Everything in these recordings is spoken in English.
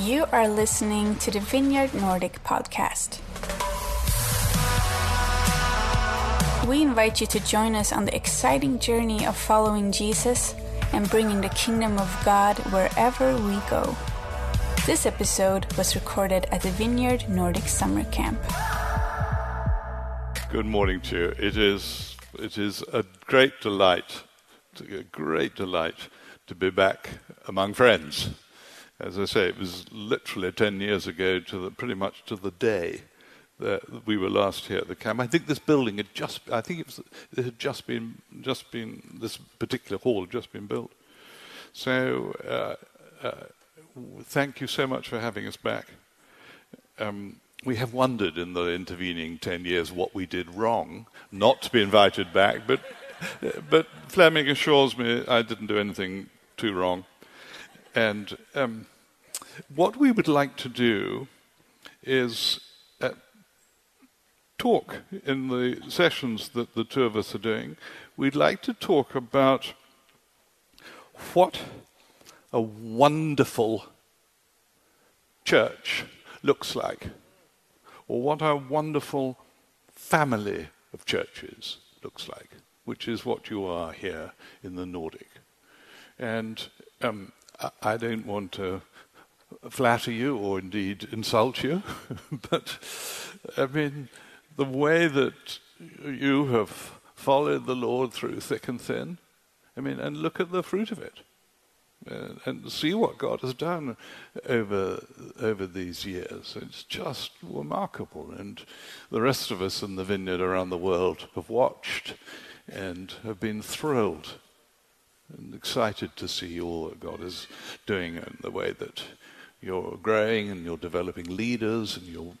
You are listening to the Vineyard Nordic podcast. We invite you to join us on the exciting journey of following Jesus and bringing the kingdom of God wherever we go. This episode was recorded at the Vineyard Nordic Summer Camp. Good morning to you. It is, it is a great delight, a great delight to be back among friends. As I say, it was literally 10 years ago to the, pretty much to the day that we were last here at the camp. I think this building had just, I think it, was, it had just been, just been, this particular hall had just been built. So, uh, uh, thank you so much for having us back. Um, we have wondered in the intervening 10 years what we did wrong, not to be invited back, but, but Fleming assures me I didn't do anything too wrong. And um, what we would like to do is uh, talk in the sessions that the two of us are doing. We'd like to talk about what a wonderful church looks like, or what a wonderful family of churches looks like, which is what you are here in the Nordic. And um, I don't want to flatter you or indeed insult you, but I mean, the way that you have followed the Lord through thick and thin, I mean, and look at the fruit of it. And see what God has done over over these years. It's just remarkable, and the rest of us in the vineyard around the world have watched and have been thrilled and excited to see all that God is doing and the way that you're growing and you're developing leaders and you're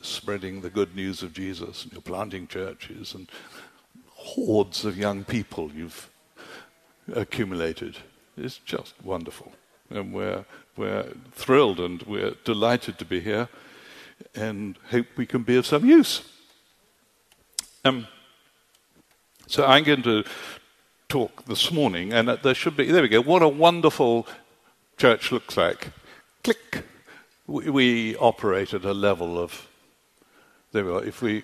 spreading the good news of Jesus and you're planting churches and hordes of young people you've accumulated. It's just wonderful. And we're, we're thrilled and we're delighted to be here and hope we can be of some use. Um, so I'm going to talk this morning, and there should be, there we go, what a wonderful church looks like. Click. We, we operate at a level of, there we are. If we,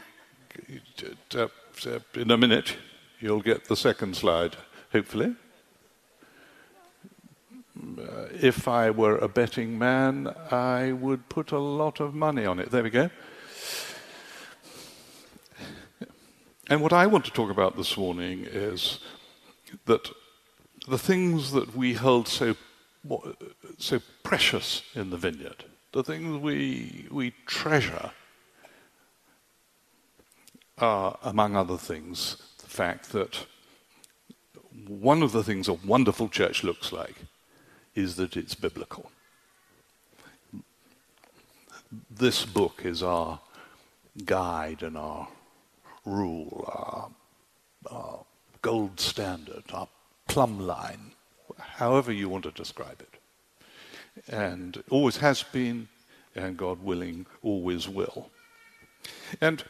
in a minute, you'll get the second slide, hopefully. Uh, if I were a betting man, I would put a lot of money on it. There we go. And what I want to talk about this morning is that the things that we hold so, so precious in the vineyard, the things we, we treasure, are, among other things, the fact that one of the things a wonderful church looks like is that it's biblical. This book is our guide and our rule, our, our gold standard, our plumb line, however you want to describe it. And always has been, and God willing, always will. And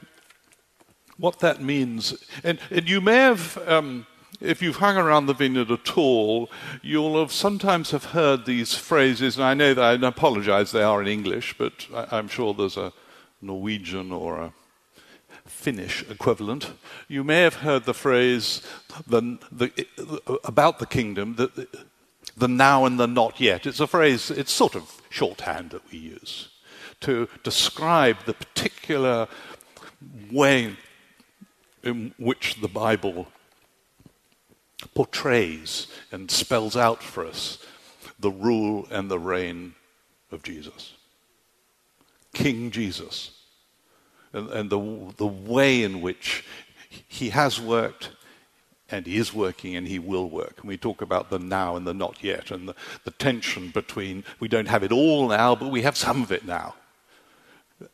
what that means, and, and you may have, um, if you've hung around the vineyard at all, you'll have sometimes have heard these phrases, and I know that I apologize, they are in English, but I, I'm sure there's a Norwegian or a Finnish equivalent, you may have heard the phrase the, the, about the kingdom, the, the now and the not yet. It's a phrase, it's sort of shorthand that we use to describe the particular way in which the Bible portrays and spells out for us the rule and the reign of Jesus. King Jesus and, and the, the way in which he has worked and he is working and he will work. And we talk about the now and the not yet and the, the, tension between we don't have it all now, but we have some of it now.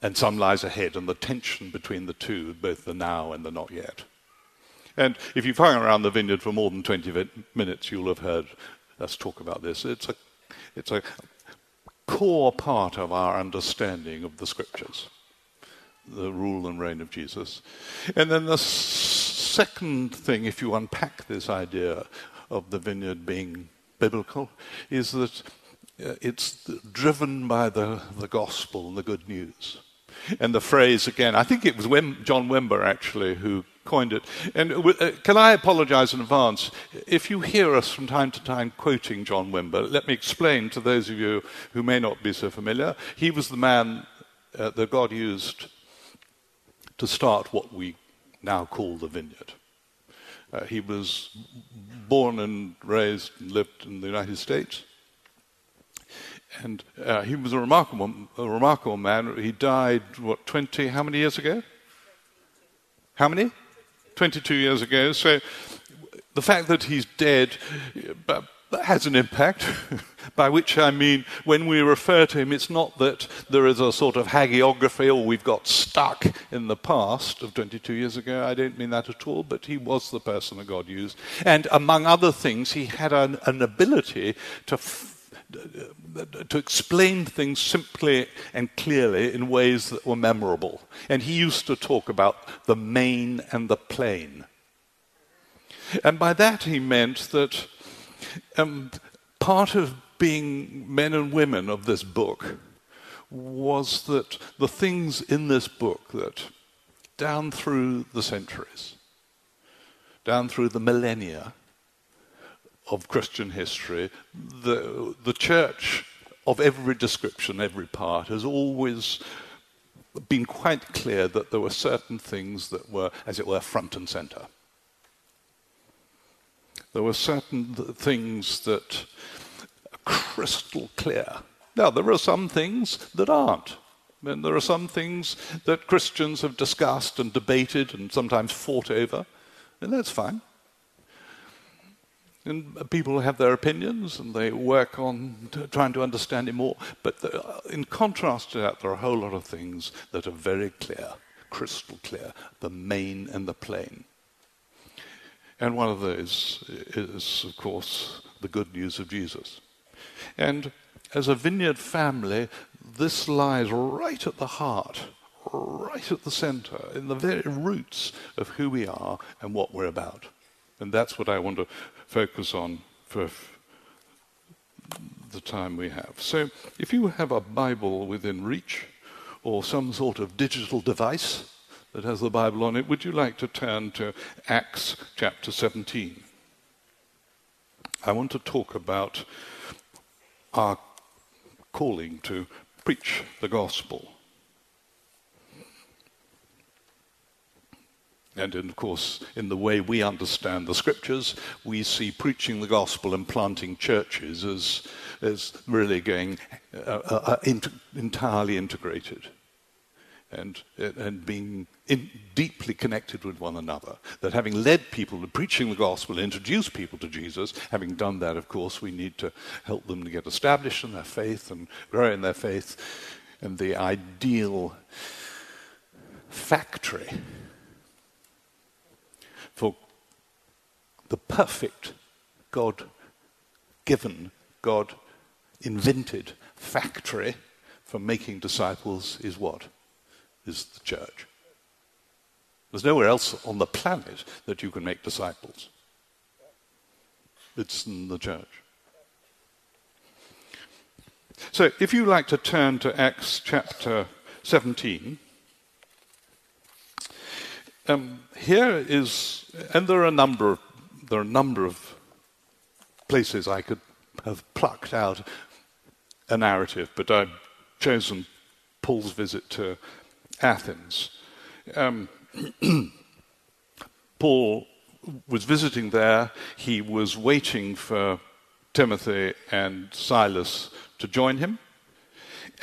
And some lies ahead, and the tension between the two, both the now and the not yet. And if you've hung around the vineyard for more than 20 minutes, you'll have heard us talk about this. It's a, it's a core part of our understanding of the scriptures the rule and reign of Jesus. And then the second thing, if you unpack this idea of the vineyard being biblical, is that uh, it's driven by the, the gospel and the good news. And the phrase again, I think it was Wim, John Wimber actually who coined it. And uh, can I apologize in advance? If you hear us from time to time quoting John Wimber, let me explain to those of you who may not be so familiar. He was the man uh, that God used to start what we now call the vineyard. Uh, he was born and raised and lived in the United States. And uh, he was a remarkable, a remarkable man. He died, what, 20, how many years ago? How many? 22 years ago. So the fact that he's dead has an impact, by which I mean when we refer to him, it's not that there is a sort of hagiography or we've got stuck in the past of 22 years ago. I don't mean that at all, but he was the person that God used. And among other things, he had an, an ability to. F- to explain things simply and clearly in ways that were memorable. And he used to talk about the main and the plain. And by that he meant that um, part of being men and women of this book was that the things in this book that down through the centuries, down through the millennia of Christian history, the, the church of every description, every part, has always been quite clear that there were certain things that were, as it were, front and center. There were certain things that are crystal clear. Now, there are some things that aren't. And there are some things that Christians have discussed and debated and sometimes fought over, and that's fine. And people have their opinions and they work on trying to understand it more. But the, uh, in contrast to that, there are a whole lot of things that are very clear, crystal clear, the main and the plain. And one of those is, of course, the good news of Jesus. And as a vineyard family, this lies right at the heart, right at the center, in the very roots of who we are and what we're about. And that's what I want to focus on for the time we have. So if you have a Bible within reach or some sort of digital device that has the Bible on it, would you like to turn to Acts chapter 17? I want to talk about our calling to preach the gospel. And in, of course, in the way we understand the scriptures, we see preaching the gospel and planting churches as, as really going uh, uh, uh inter- entirely integrated and, uh, and being in, deeply connected with one another. That having led people to preaching the gospel, introduce people to Jesus, having done that, of course, we need to help them to get established in their faith and grow in their faith. And the ideal factory for the perfect God given, God invented factory for making disciples is what? Is the church. There's nowhere else on the planet that you can make disciples. It's in the church. So, if you like to turn to Acts chapter 17, um, here is, and there are a number of, there are a number of places I could have plucked out a narrative, but I've chosen Paul's visit to Athens. Um, Paul was visiting there. He was waiting for Timothy and Silas to join him.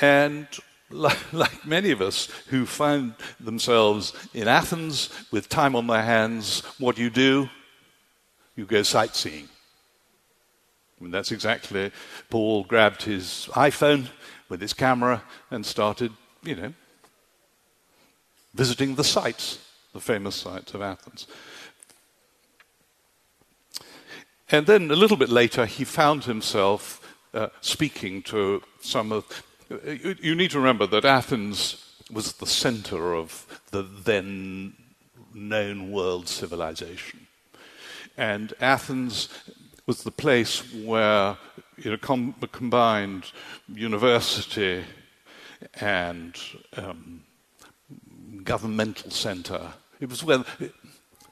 And like, like many of us who find themselves in Athens with time on their hands, what do you do? You go sightseeing. Mean, that's exactly, Paul grabbed his iPhone with his camera and started, you know, visiting the sites, the famous sites of Athens. And then a little bit later, he found himself uh, speaking to some of you need to remember that Athens was the center of the then known world civilization. And Athens was the place where you know, com- combined university and um, governmental centre. It was where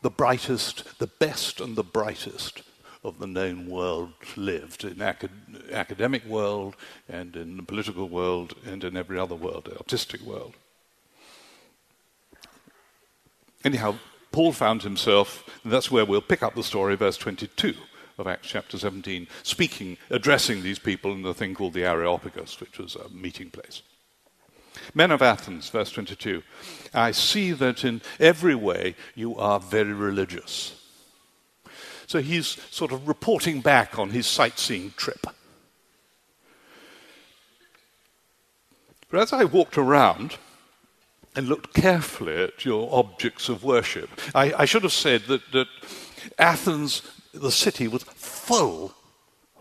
the brightest, the best and the brightest of the known world lived in acad- academic world and in the political world and in every other world, the artistic world. Anyhow, Paul found himself, and that's where we'll pick up the story, verse 22 of Acts chapter 17, speaking, addressing these people in the thing called the Areopagus, which was a meeting place. Men of Athens, verse 22, I see that in every way you are very religious. So he's sort of reporting back on his sightseeing trip. But as I walked around and looked carefully at your objects of worship, I, I should have said that, that Athens, the city, was full,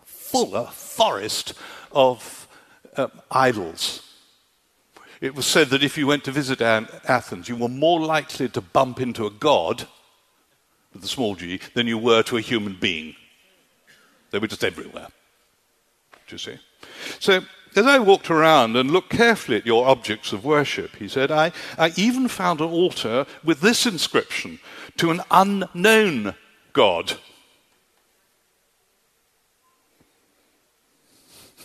full, a forest of um, idols it was said that if you went to visit Athens, you were more likely to bump into a god, with a small g, than you were to a human being. They were just everywhere. Do you see? So, as I walked around and looked carefully at your objects of worship, he said, I, I even found an altar with this inscription to an unknown God.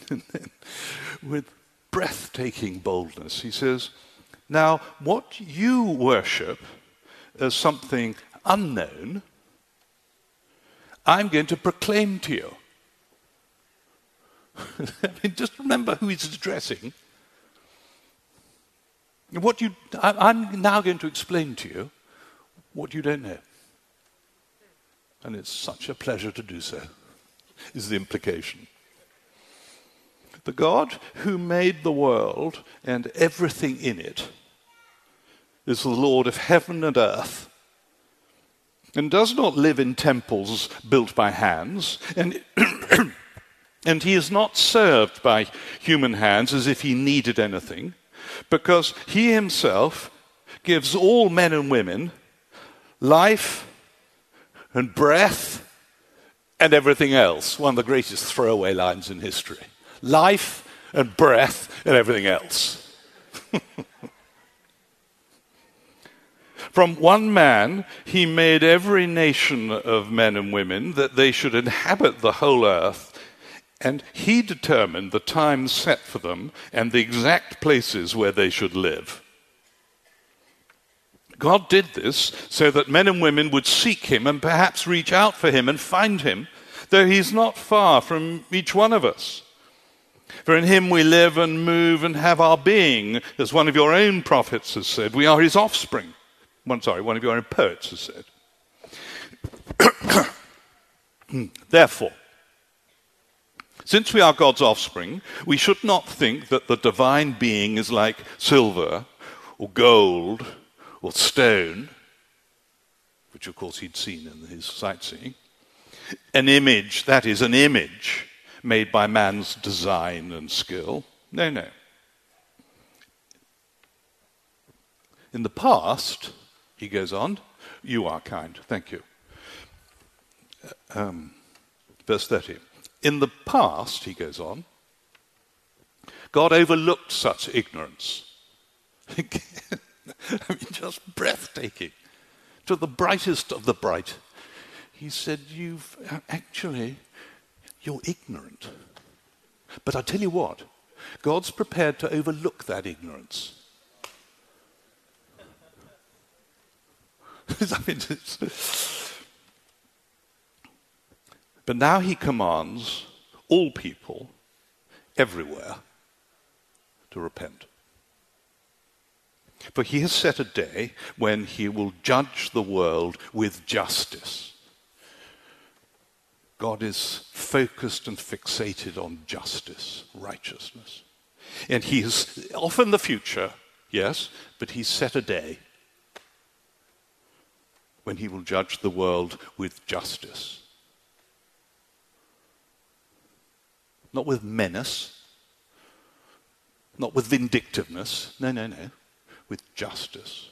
and then, with breathtaking boldness. He says, Now, what you worship as something unknown, I'm going to proclaim to you. I mean, just remember who he's addressing. What you, I, I'm now going to explain to you what you don't know. And it's such a pleasure to do so, is the implication. The God who made the world and everything in it is the Lord of heaven and earth and does not live in temples built by hands, and, and he is not served by human hands as if he needed anything, because he himself gives all men and women life and breath and everything else. One of the greatest throwaway lines in history life and breath and everything else. From one man, he made every nation of men and women that they should inhabit the whole earth, and he determined the time set for them and the exact places where they should live. God did this so that men and women would seek him and perhaps reach out for him and find him, though he's not far from each one of us. For in him we live and move and have our being, as one of your own prophets has said. We are his offspring. One, sorry, one of your own poets has said. Therefore, since we are God's offspring, we should not think that the divine being is like silver or gold or stone, which of course he'd seen in his sightseeing. An image, that is, an image made by man's design and skill. No, no. In the past, he goes on, you are kind. Thank you. Um, verse 30. In the past, he goes on, God overlooked such ignorance. I mean, just breathtaking. To the brightest of the bright. He said, You've actually you're ignorant. But I tell you what, God's prepared to overlook that ignorance. but now he commands all people everywhere to repent. For he has set a day when he will judge the world with justice God is focused and fixated on justice, righteousness. And He is often the future, yes, but He's set a day when He will judge the world with justice. Not with menace, not with vindictiveness, no, no, no, with justice.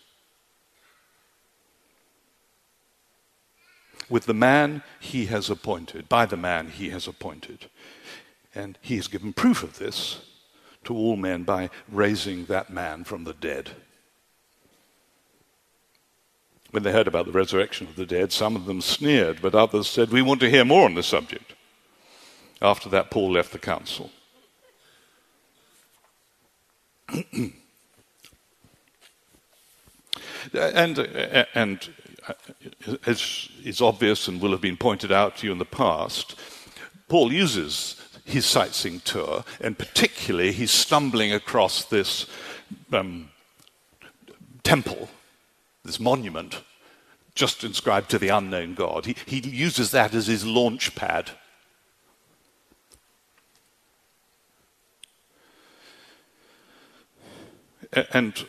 With the man he has appointed, by the man he has appointed. And he has given proof of this to all men by raising that man from the dead. When they heard about the resurrection of the dead, some of them sneered, but others said, We want to hear more on this subject. After that, Paul left the council. and, and as is obvious and will have been pointed out to you in the past, Paul uses his sightseeing tour, and particularly he's stumbling across this um, temple, this monument, just inscribed to the unknown God. He, he uses that as his launch pad. And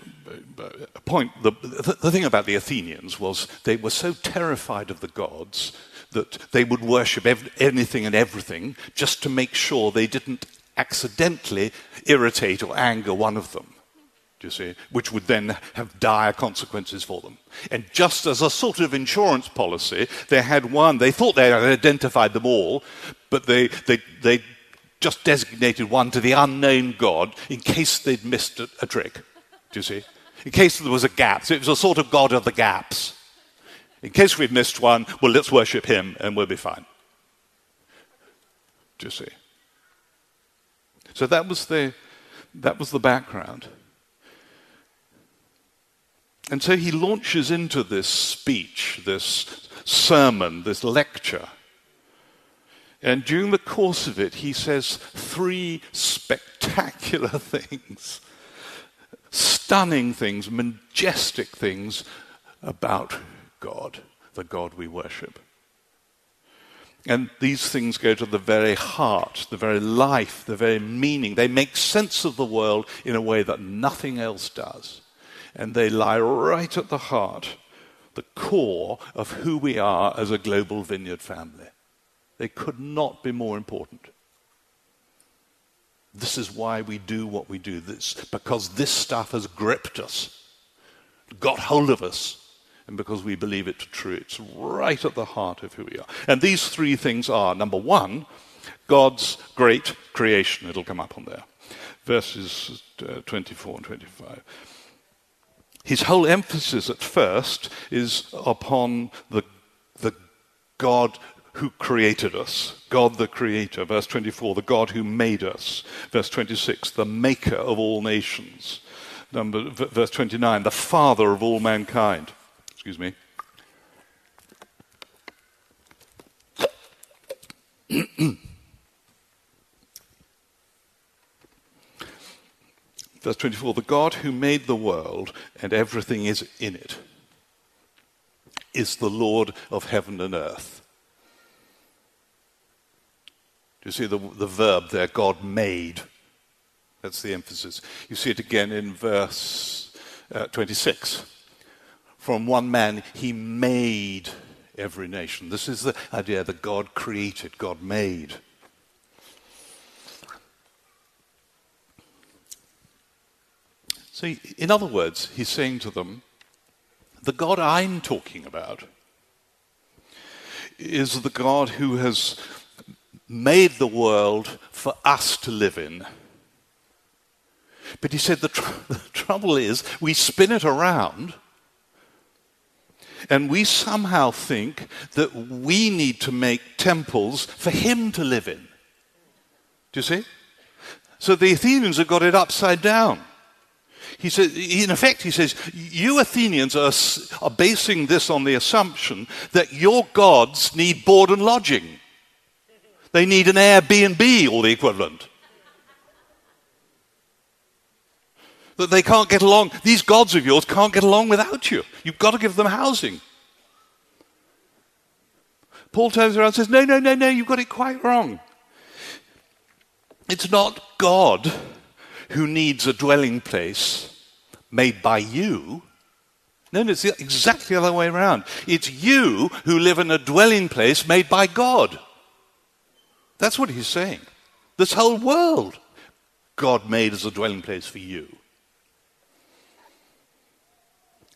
point, the, the thing about the Athenians was they were so terrified of the gods that they would worship ev- anything and everything just to make sure they didn't accidentally irritate or anger one of them. Do you see? Which would then have dire consequences for them. And just as a sort of insurance policy, they had one, they thought they had identified them all, but they, they, they just designated one to the unknown God in case they'd missed a, a trick. Do you see? In case there was a gap. So it was a sort of God of the gaps. In case we've missed one, well, let's worship him and we'll be fine. Do you see? So that was the, that was the background. And so he launches into this speech, this sermon, this lecture. And during the course of it, he says three spectacular things, stunning things, majestic things about God, the God we worship. And these things go to the very heart, the very life, the very meaning. They make sense of the world in a way that nothing else does. And they lie right at the heart, the core of who we are as a global vineyard family. They could not be more important. This is why we do what we do, this, because this stuff has gripped us, got hold of us, and because we believe it to true. It's right at the heart of who we are. And these three things are number one, God's great creation. It'll come up on there. Verses uh, 24 and 25. His whole emphasis at first is upon the, the God who created us, God the Creator. Verse 24, the God who made us. Verse 26, the Maker of all nations. Number, verse 29, the Father of all mankind. Excuse me. Verse 24 The God who made the world and everything is in it is the Lord of heaven and earth. Do you see the, the verb there? God made. That's the emphasis. You see it again in verse uh, 26 from one man, he made every nation. This is the idea that God created, God made. So, in other words, he's saying to them, the God I'm talking about is the God who has made the world for us to live in. But he said the, tr- the trouble is we spin it around and we somehow think that we need to make temples for him to live in. Do you see? So the Athenians have got it upside down. He says, in effect, he says, you Athenians are, are basing this on the assumption that your gods need board and lodging. They need an Airbnb or the equivalent. that they can't get along. These gods of yours can't get along without you. You've got to give them housing. Paul turns around and says, No, no, no, no, you've got it quite wrong. It's not God who needs a dwelling place made by you. No, no, it's exactly the other way around. It's you who live in a dwelling place made by God. That's what he's saying. This whole world, God made as a dwelling place for you.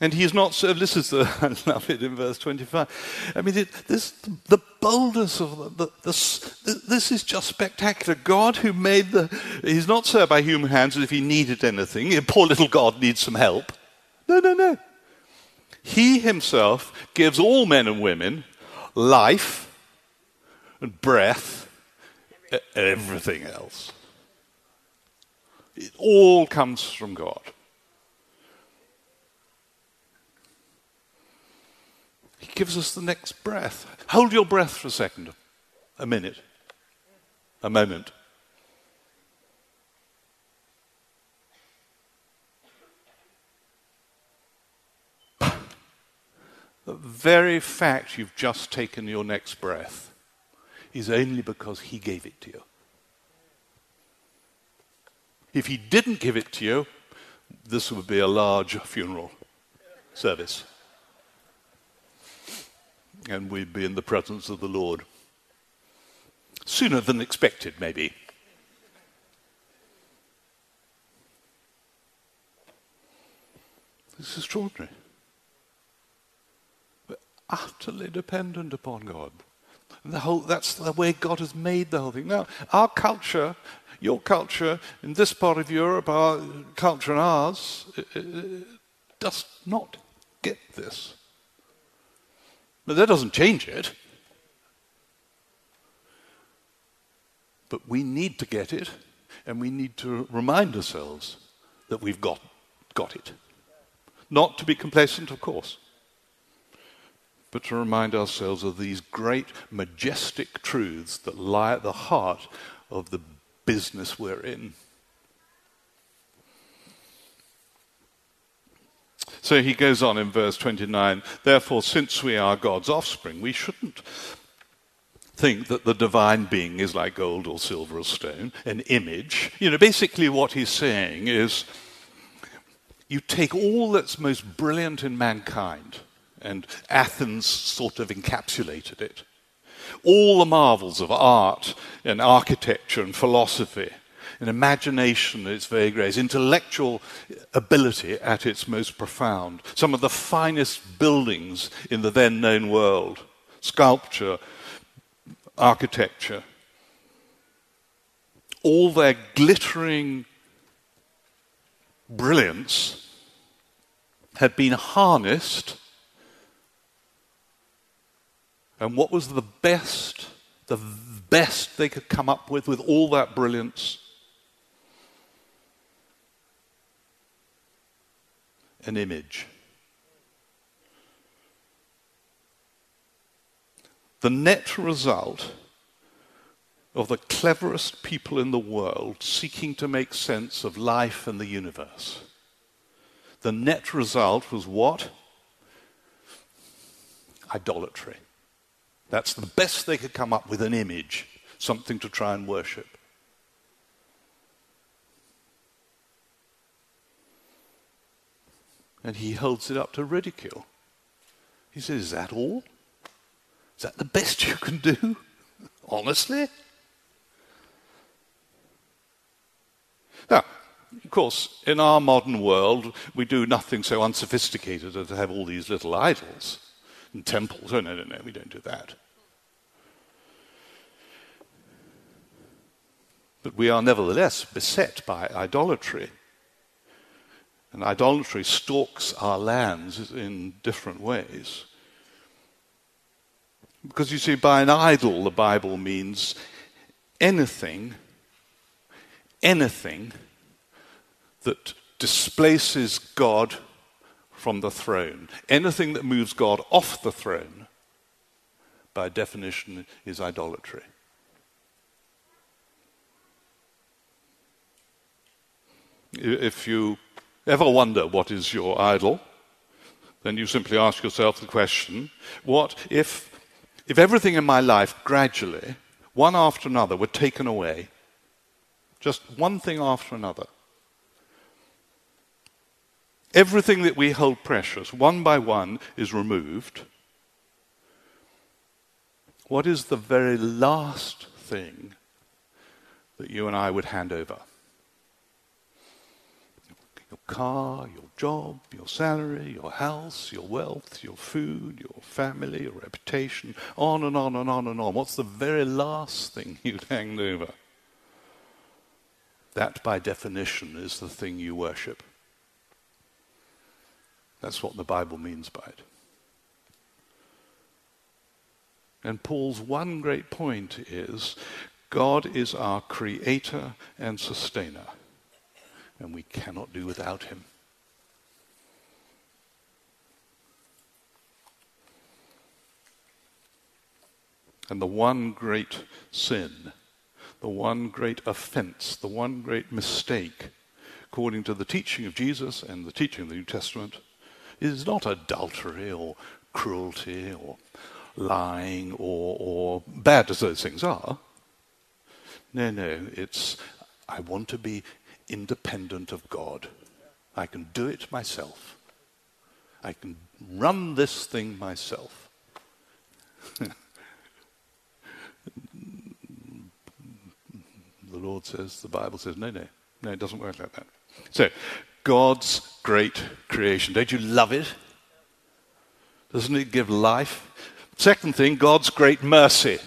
And he's not so. This is the, I love it in verse 25. I mean, it, this, the boldness of the, the, the, this is just spectacular. God who made the, he's not served by human hands as if he needed anything. Poor little God needs some help. No, no, no. He himself gives all men and women life and breath, everything else. It all comes from God. He gives us the next breath. Hold your breath for a second, a minute, a moment. The very fact you've just taken your next breath is only because He gave it to you. If He didn't give it to you, this would be a large funeral service. And we'd be in the presence of the Lord. Sooner than expected, maybe. This is extraordinary But utterly dependent upon God. The whole, that's the way God has made the whole thing. Now, our culture, your culture in this part of Europe, our culture and ours, uh, uh, does not get this. But that doesn't change it. But we need to get it, and we need to remind ourselves that we've got, got it. Not to be complacent, of course but to remind ourselves of these great, majestic truths that lie at the heart of the business we're in. So he goes on in verse 29 Therefore, since we are God's offspring, we shouldn't think that the divine being is like gold or silver or stone, an image. You know, basically, what he's saying is you take all that's most brilliant in mankind and Athens sort of encapsulated it. All the marvels of art and architecture and philosophy and imagination at its very greatest, intellectual ability at its most profound, some of the finest buildings in the then known world, sculpture, architecture, all their glittering brilliance had been harnessed and what was the best, the best they could come up with, with all that brilliance? An image. The net result of the cleverest people in the world seeking to make sense of life and the universe. The net result was what? Idolatry. That's the best they could come up with an image, something to try and worship. And he holds it up to ridicule. He says, Is that all? Is that the best you can do? Honestly? Now, of course, in our modern world, we do nothing so unsophisticated as to have all these little idols and temples. Oh, no, no, no, we don't do that. But we are nevertheless beset by idolatry. And idolatry stalks our lands in different ways. Because you see, by an idol, the Bible means anything, anything that displaces God from the throne. Anything that moves God off the throne, by definition, is idolatry. If you ever wonder what is your idol, then you simply ask yourself the question what if, if everything in my life gradually, one after another, were taken away? Just one thing after another. Everything that we hold precious, one by one, is removed. What is the very last thing that you and I would hand over? Your car, your job, your salary, your house, your wealth, your food, your family, your reputation, on and on and on and on. What's the very last thing you'd hand over? That, by definition, is the thing you worship. That's what the Bible means by it. And Paul's one great point is God is our creator and sustainer, and we cannot do without him. And the one great sin, the one great offense, the one great mistake, according to the teaching of Jesus and the teaching of the New Testament, is not adultery or cruelty or lying or, or bad as those things are. No, no, it's I want to be independent of God. I can do it myself. I can run this thing myself. the Lord says, the Bible says, no, no, no, it doesn't work like that. So, God's great creation. Don't you love it? Doesn't it give life? Second thing, God's great mercy.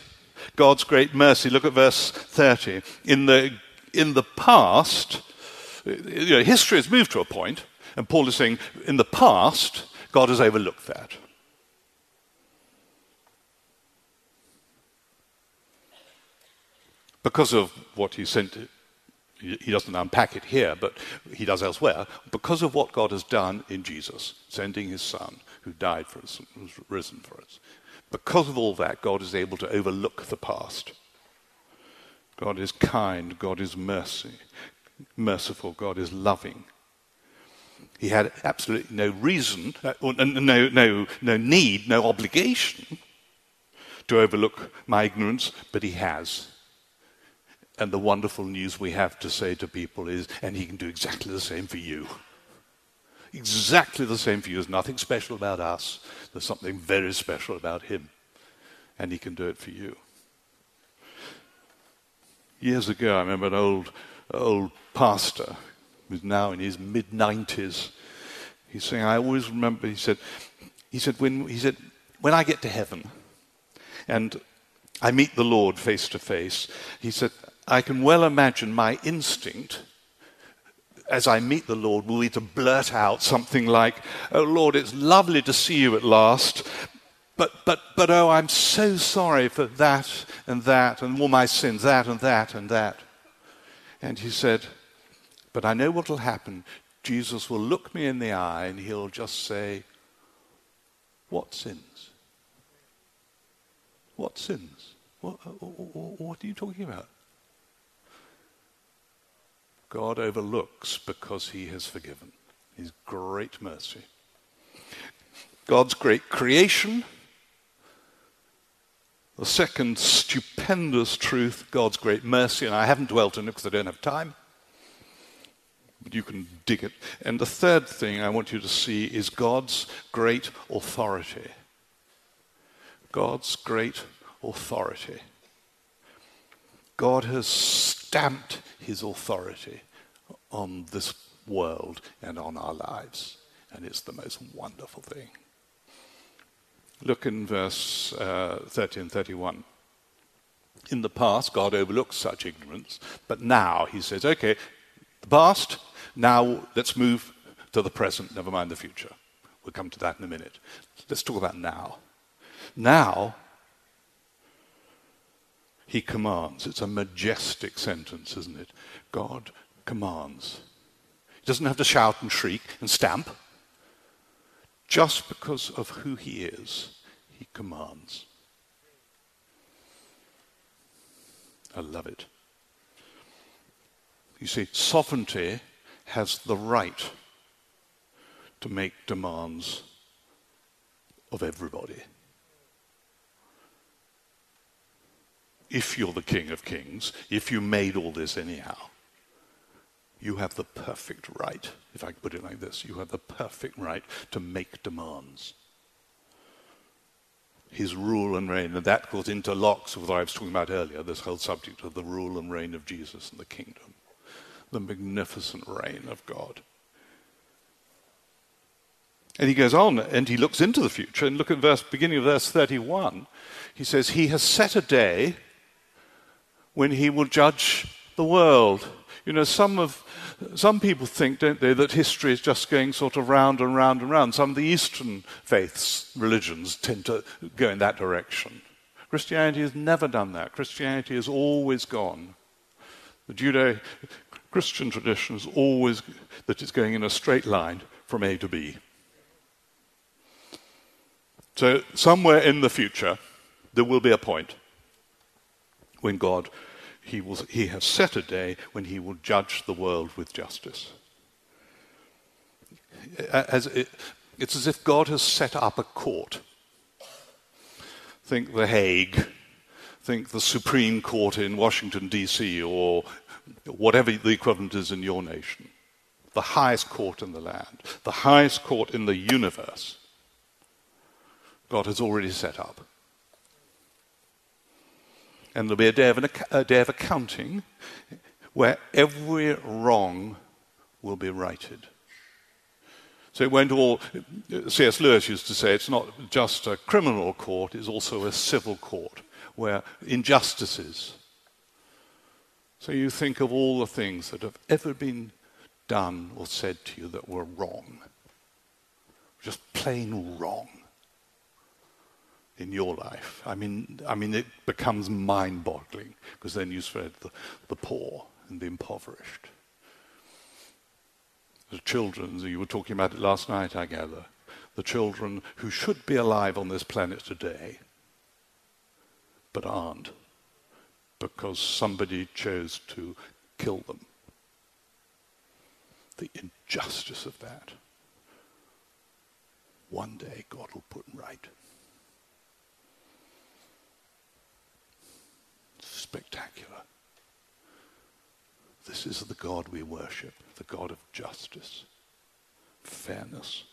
God's great mercy. Look at verse 30. In the, in the past, you know, history has moved to a point, and Paul is saying, in the past, God has overlooked that. Because of what he sent he doesn't unpack it here, but he does elsewhere, because of what God has done in Jesus, sending his Son, who died for us and was risen for us. Because of all that, God is able to overlook the past. God is kind, God is mercy, merciful, God is loving. He had absolutely no reason, no, no, no need, no obligation to overlook my ignorance, but he has. And the wonderful news we have to say to people is, and he can do exactly the same for you. Exactly the same for you. There's nothing special about us. There's something very special about him. And he can do it for you. Years ago, I remember an old, old pastor who's now in his mid 90s. He's saying, I always remember, he said, he said, when, he said, when I get to heaven and I meet the Lord face to face, he said, I can well imagine my instinct as I meet the Lord will be to blurt out something like, Oh Lord, it's lovely to see you at last, but, but, but oh, I'm so sorry for that and that and all my sins, that and that and that. And he said, But I know what will happen. Jesus will look me in the eye and he'll just say, What sins? What sins? What, what, what are you talking about? God overlooks because he has forgiven. His great mercy. God's great creation. The second stupendous truth, God's great mercy, and I haven't dwelt on it because I don't have time, but you can dig it. And the third thing I want you to see is God's great authority. God's great authority. God has stamped his authority on this world and on our lives. And it's the most wonderful thing. Look in verse uh, 30 and 31. In the past, God overlooks such ignorance, but now he says, okay, the past, now let's move to the present, never mind the future. We'll come to that in a minute. Let's talk about now. Now, he commands. It's a majestic sentence, isn't it? God commands. He doesn't have to shout and shriek and stamp. Just because of who he is, he commands. I love it. You see, sovereignty has the right to make demands of everybody. If you're the King of Kings, if you made all this anyhow, you have the perfect right, if I can put it like this, you have the perfect right to make demands. His rule and reign, and that goes interlocks with what I was talking about earlier, this whole subject of the rule and reign of Jesus and the kingdom, the magnificent reign of God. And he goes on and he looks into the future and look at verse beginning of verse 31. He says, He has set a day when he will judge the world. You know, some of some people think, don't they, that history is just going sort of round and round and round. Some of the Eastern faiths, religions, tend to go in that direction. Christianity has never done that. Christianity has always gone. The Judeo Christian tradition is always that it's going in a straight line from A to B. So, somewhere in the future, there will be a point when God he, will, he has set a day when he will judge the world with justice. As it, it's as if God has set up a court. Think The Hague, think the Supreme Court in Washington, D.C., or whatever the equivalent is in your nation. The highest court in the land, the highest court in the universe, God has already set up. And there'll be a day of, an, a day of accounting where every wrong will be righted. So it all. C.S. Lewis used to say it's not just a criminal court, it's also a civil court where injustices. So you think of all the things that have ever been done or said to you that were wrong, just plain wrong in your life. I mean, I mean, it becomes mind-boggling because then you spread the, the poor and the impoverished. The children, you were talking about it last night, I gather, the children who should be alive on this planet today, but aren't, because somebody chose to kill them. The injustice of that. One day God will put right. Spectacular. This is the God we worship, the God of justice, fairness.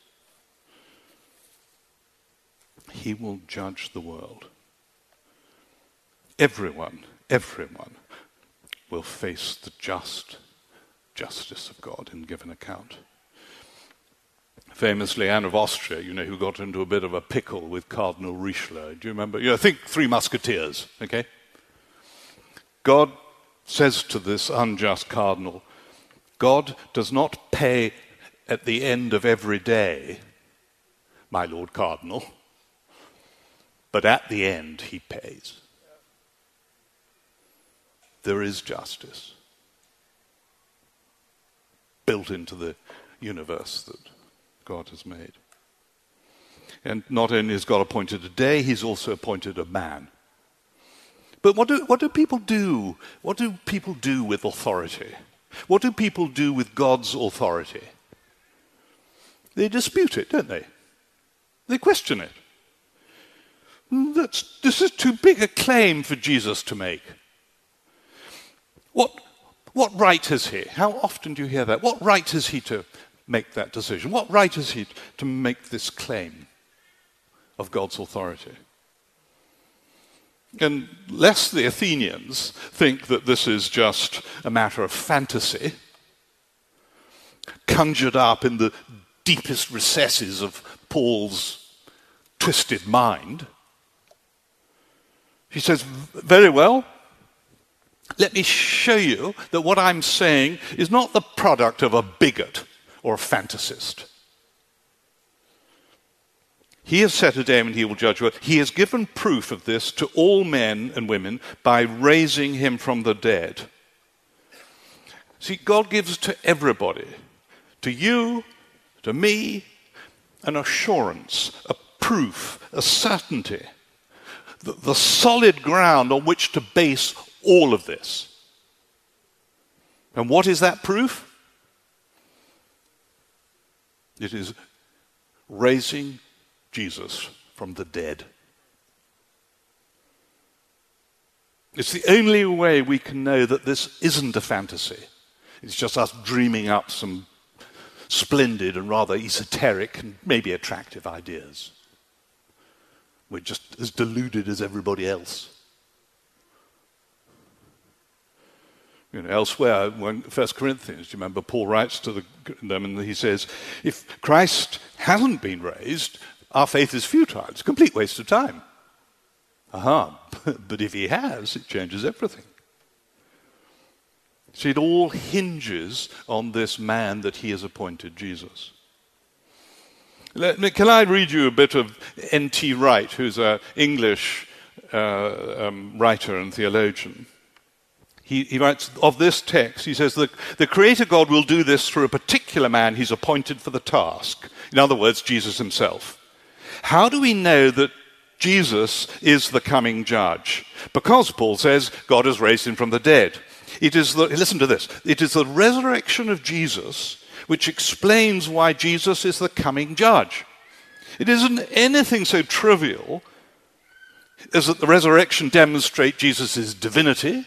He will judge the world. Everyone, everyone will face the just justice of God and give an account. Famously, Anne of Austria, you know, who got into a bit of a pickle with Cardinal Richelieu. Do you remember? You know, think Three Musketeers, okay? God says to this unjust cardinal, God does not pay at the end of every day, my Lord Cardinal, but at the end he pays. There is justice built into the universe that God has made. And not only has God appointed a day, he's also appointed a man. But what do, what do people do? What do people do with authority? What do people do with God's authority? They dispute it, don't they? They question it. Hmm, that's, this is too big a claim for Jesus to make. What, what right has he? How often do you hear that? What right has he to make that decision? What right has he to make this claim of God's authority? And lest the Athenians think that this is just a matter of fantasy, conjured up in the deepest recesses of Paul's twisted mind, he says, Very well, let me show you that what I'm saying is not the product of a bigot or a fantasist. He has set a day when he will judge. He has given proof of this to all men and women by raising him from the dead. See, God gives to everybody, to you, to me, an assurance, a proof, a certainty, the, the solid ground on which to base all of this. And what is that proof? It is raising Jesus from the dead. It's the only way we can know that this isn't a fantasy. It's just us dreaming up some splendid and rather esoteric and maybe attractive ideas. We're just as deluded as everybody else. You know, elsewhere, when First Corinthians, do you remember Paul writes to the, them and he says, if Christ hasn't been raised, our faith is futile. It's a complete waste of time. Aha, but if he has, it changes everything. See, it all hinges on this man that he has appointed Jesus. Me, can I read you a bit of N.T. Wright, who's an English uh, um, writer and theologian? He, he, writes of this text, he says, the, the Creator God will do this through a particular man he's appointed for the task. In other words, Jesus himself. How do we know that Jesus is the coming judge? Because, Paul says, God has raised him from the dead. It is the, listen to this, it is the resurrection of Jesus which explains why Jesus is the coming judge. It isn't anything so trivial as that the resurrection demonstrates Jesus' divinity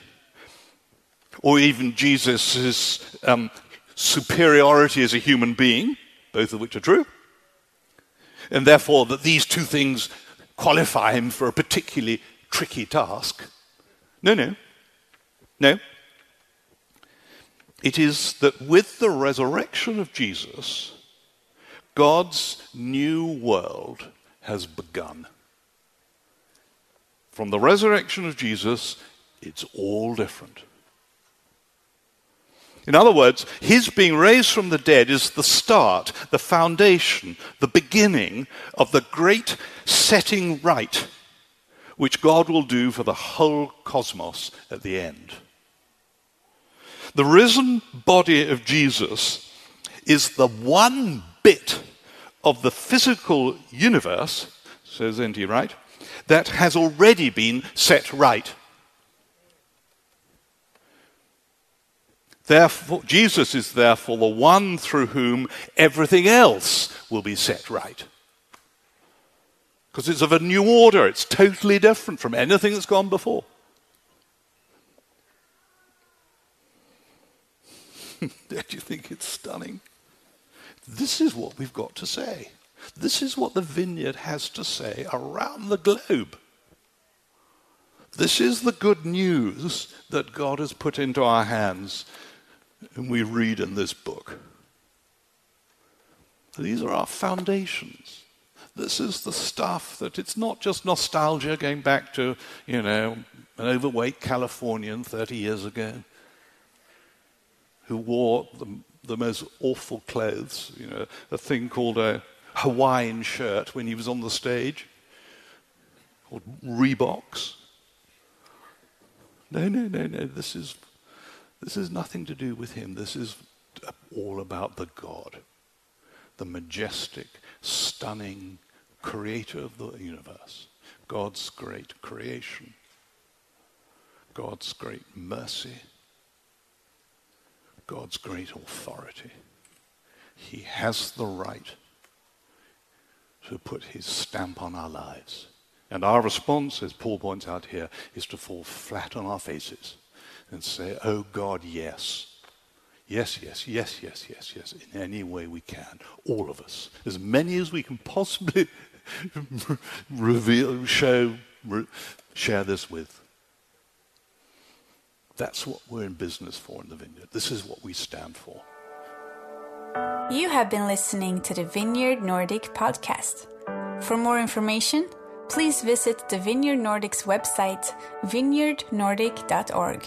or even Jesus' um, superiority as a human being, both of which are true, and therefore that these two things qualify him for a particularly tricky task. No, no. No. It is that with the resurrection of Jesus, God's new world has begun. From the resurrection of Jesus, it's all different. In other words, his being raised from the dead is the start, the foundation, the beginning of the great setting right which God will do for the whole cosmos at the end. The risen body of Jesus is the one bit of the physical universe, says N.T. Wright, that has already been set right. Therefore, Jesus is therefore the one through whom everything else will be set right. Because it's of a new order, it's totally different from anything that's gone before. Don't you think it's stunning? This is what we've got to say. This is what the vineyard has to say around the globe. This is the good news that God has put into our hands and we read in this book. These are our foundations. This is the stuff that it's not just nostalgia going back to, you know, an overweight Californian 30 years ago who wore the, the most awful clothes, you know, a thing called a Hawaiian shirt when he was on the stage, called Reeboks. No, no, no, no. This is this is nothing to do with him. This is all about the God, the majestic, stunning creator of the universe, God's great creation, God's great mercy, God's great authority. He has the right to put his stamp on our lives. And our response, as Paul points out here, is to fall flat on our faces and say, Oh God, yes. Yes, yes, yes, yes, yes, yes, in any way we can. All of us. As many as we can possibly reveal, show, re- share this with. That's what we're in business for in the vineyard. This is what we stand for. You have been listening to the Vineyard Nordic podcast. For more information, please visit the Vineyard Nordic's website, vineyardnordic.org.